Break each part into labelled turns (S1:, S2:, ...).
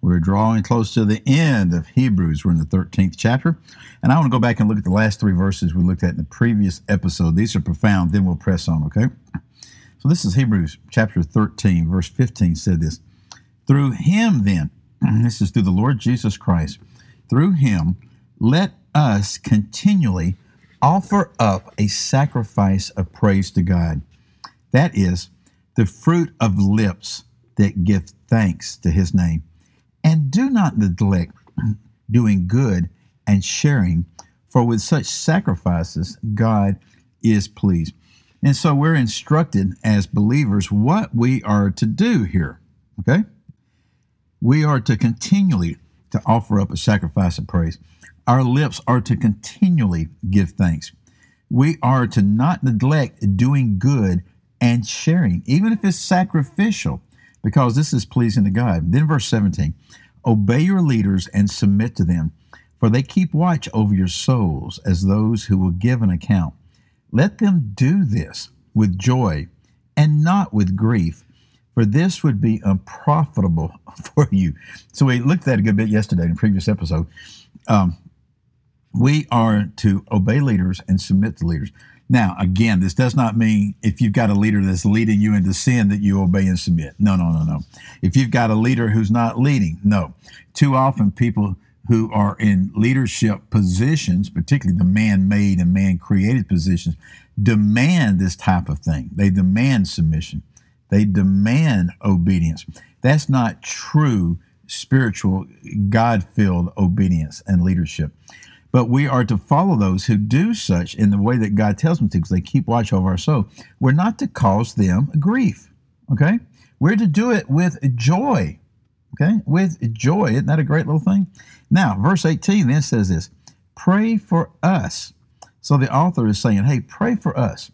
S1: We're drawing close to the end of Hebrews. We're in the 13th chapter. And I want to go back and look at the last three verses we looked at in the previous episode. These are profound, then we'll press on, okay? So this is Hebrews chapter 13, verse 15 said this Through him, then, this is through the Lord Jesus Christ, through him, let us continually offer up a sacrifice of praise to God. That is the fruit of lips that give thanks to his name. And do not neglect doing good and sharing, for with such sacrifices, God is pleased. And so we're instructed as believers what we are to do here. Okay? We are to continually to offer up a sacrifice of praise. Our lips are to continually give thanks. We are to not neglect doing good and sharing, even if it's sacrificial because this is pleasing to God. Then, verse 17 Obey your leaders and submit to them, for they keep watch over your souls as those who will give an account. Let them do this with joy and not with grief, for this would be unprofitable for you. So, we looked at that a good bit yesterday in a previous episode. Um, we are to obey leaders and submit to leaders. Now, again, this does not mean if you've got a leader that's leading you into sin that you obey and submit. No, no, no, no. If you've got a leader who's not leading, no. Too often, people who are in leadership positions, particularly the man made and man created positions, demand this type of thing. They demand submission, they demand obedience. That's not true spiritual, God filled obedience and leadership. But we are to follow those who do such in the way that God tells them to, because they keep watch over our soul. We're not to cause them grief. Okay? We're to do it with joy. Okay? With joy. Isn't that a great little thing? Now, verse 18 then says this Pray for us. So the author is saying, Hey, pray for us.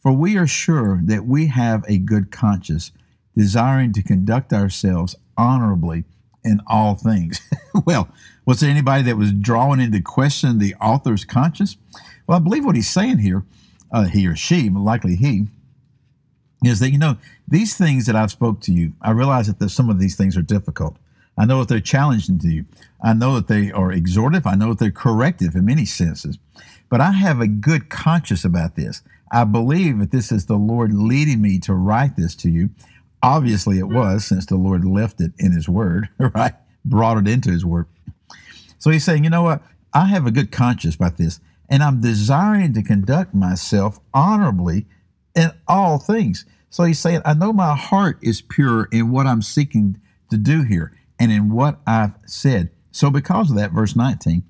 S1: For we are sure that we have a good conscience, desiring to conduct ourselves honorably in all things. well, was there anybody that was drawing into question the author's conscience? Well, I believe what he's saying here, uh, he or she, likely he, is that you know these things that I've spoke to you. I realize that some of these things are difficult. I know that they're challenging to you. I know that they are exhortive. I know that they're corrective in many senses. But I have a good conscience about this. I believe that this is the Lord leading me to write this to you. Obviously, it was since the Lord left it in His Word, right? Brought it into His Word. So he's saying, you know what? I have a good conscience about this, and I'm desiring to conduct myself honorably in all things. So he's saying, I know my heart is pure in what I'm seeking to do here and in what I've said. So, because of that, verse 19,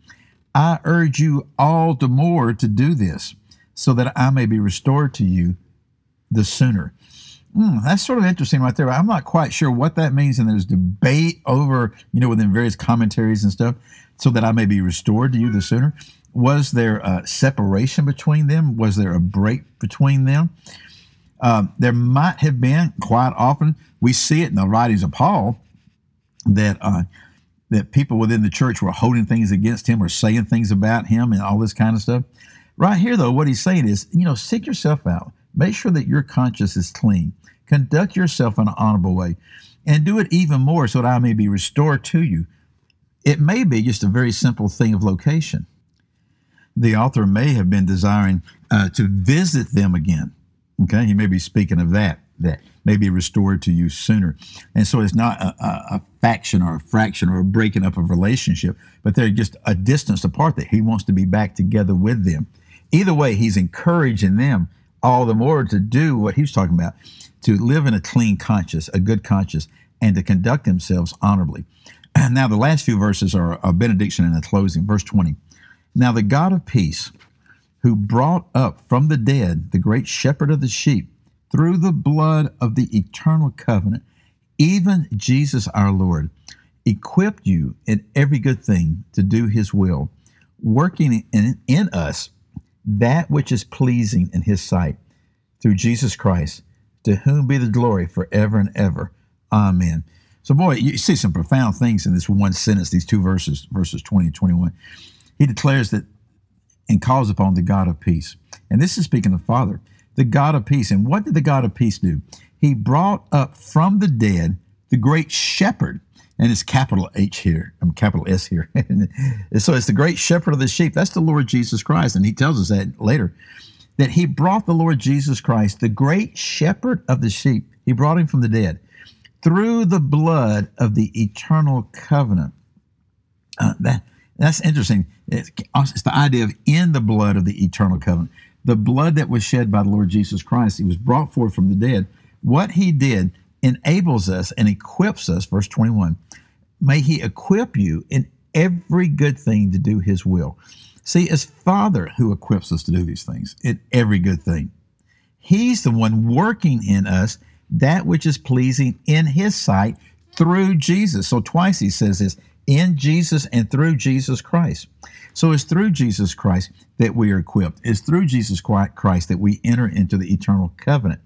S1: I urge you all the more to do this so that I may be restored to you the sooner. Mm, that's sort of interesting right there. I'm not quite sure what that means, and there's debate over, you know, within various commentaries and stuff, so that I may be restored to you the sooner. Was there a separation between them? Was there a break between them? Um, there might have been quite often. We see it in the writings of Paul that uh, that people within the church were holding things against him or saying things about him and all this kind of stuff. Right here, though, what he's saying is, you know, seek yourself out. Make sure that your conscience is clean. Conduct yourself in an honorable way and do it even more so that I may be restored to you. It may be just a very simple thing of location. The author may have been desiring uh, to visit them again. Okay, he may be speaking of that, that may be restored to you sooner. And so it's not a, a, a faction or a fraction or a breaking up of relationship, but they're just a distance apart that he wants to be back together with them. Either way, he's encouraging them all the more to do what he was talking about, to live in a clean conscience, a good conscience, and to conduct themselves honorably. Now, the last few verses are a benediction and a closing. Verse 20. Now, the God of peace, who brought up from the dead the great shepherd of the sheep through the blood of the eternal covenant, even Jesus our Lord, equipped you in every good thing to do his will, working in, in us that which is pleasing in his sight through Jesus Christ, to whom be the glory forever and ever. Amen. So, boy, you see some profound things in this one sentence, these two verses, verses 20 and 21. He declares that and calls upon the God of peace. And this is speaking of Father, the God of peace. And what did the God of peace do? He brought up from the dead the great shepherd and it's capital H here, I'm capital S here. so it's the great shepherd of the sheep. That's the Lord Jesus Christ. And he tells us that later that he brought the Lord Jesus Christ, the great shepherd of the sheep, he brought him from the dead through the blood of the eternal covenant. Uh, that That's interesting. It's, it's the idea of in the blood of the eternal covenant. The blood that was shed by the Lord Jesus Christ, he was brought forth from the dead. What he did enables us and equips us, verse 21, may he equip you in every good thing to do his will. See, it's Father who equips us to do these things in every good thing. He's the one working in us that which is pleasing in his sight through Jesus. So twice he says this in Jesus and through Jesus Christ. So it's through Jesus Christ that we are equipped. It's through Jesus Christ that we enter into the eternal covenant.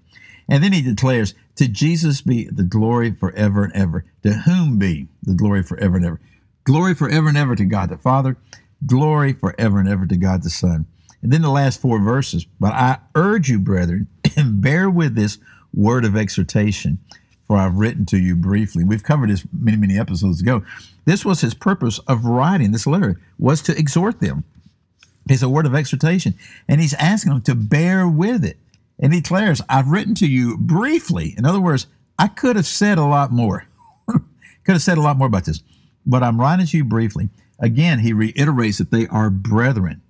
S1: And then he declares, To Jesus be the glory forever and ever. To whom be the glory forever and ever? Glory forever and ever to God the Father. Glory forever and ever to God the Son. And then the last four verses. But I urge you, brethren, and bear with this word of exhortation, for I've written to you briefly. We've covered this many, many episodes ago. This was his purpose of writing this letter, was to exhort them. It's a word of exhortation. And he's asking them to bear with it and he declares, I've written to you briefly. In other words, I could have said a lot more. could have said a lot more about this, but I'm writing to you briefly. Again, he reiterates that they are brethren.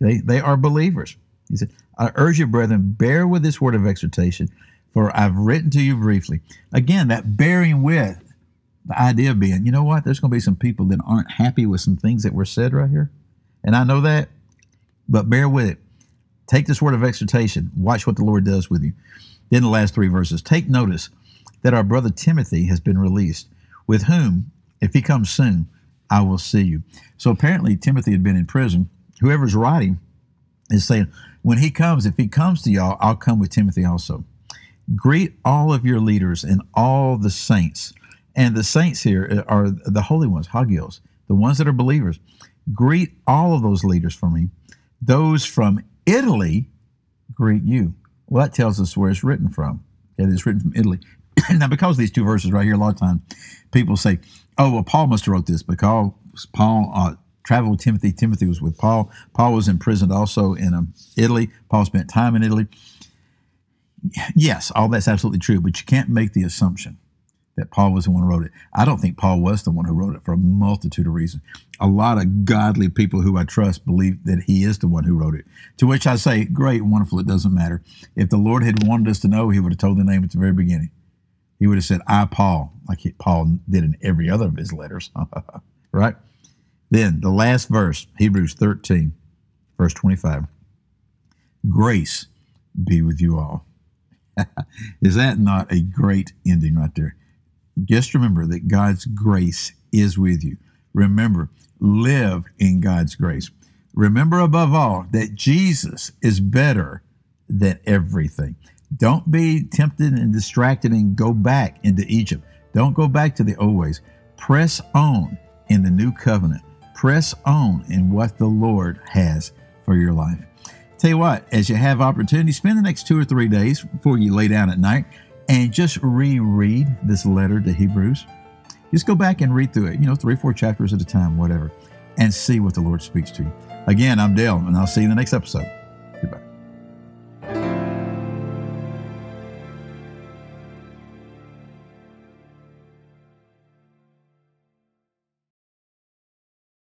S1: They, they are believers. He said, I urge you, brethren, bear with this word of exhortation, for I've written to you briefly. Again, that bearing with, the idea of being, you know what? There's going to be some people that aren't happy with some things that were said right here. And I know that, but bear with it. Take this word of exhortation. Watch what the Lord does with you. Then the last three verses. Take notice that our brother Timothy has been released, with whom, if he comes soon, I will see you. So apparently, Timothy had been in prison. Whoever's writing is saying, when he comes, if he comes to y'all, I'll come with Timothy also. Greet all of your leaders and all the saints. And the saints here are the holy ones, hagios, the ones that are believers. Greet all of those leaders for me. Those from Italy greet you. Well, that tells us where it's written from. It's written from Italy. now, because these two verses right here, a lot of times people say, oh, well, Paul must have wrote this because Paul uh, traveled with Timothy. Timothy was with Paul. Paul was imprisoned also in um, Italy. Paul spent time in Italy. Yes, all that's absolutely true, but you can't make the assumption that Paul was the one who wrote it. I don't think Paul was the one who wrote it for a multitude of reasons. A lot of godly people who I trust believe that he is the one who wrote it. To which I say, great, wonderful, it doesn't matter. If the Lord had wanted us to know, he would have told the name at the very beginning. He would have said, I, Paul, like Paul did in every other of his letters. right? Then the last verse, Hebrews 13, verse 25. Grace be with you all. is that not a great ending right there? Just remember that God's grace is with you. Remember, live in God's grace. Remember above all that Jesus is better than everything. Don't be tempted and distracted and go back into Egypt. Don't go back to the old ways. Press on in the new covenant. Press on in what the Lord has for your life. Tell you what, as you have opportunity, spend the next two or three days before you lay down at night and just reread this letter to Hebrews. Just go back and read through it, you know, three, four chapters at a time, whatever, and see what the Lord speaks to you. Again, I'm Dale, and I'll see you in the next episode.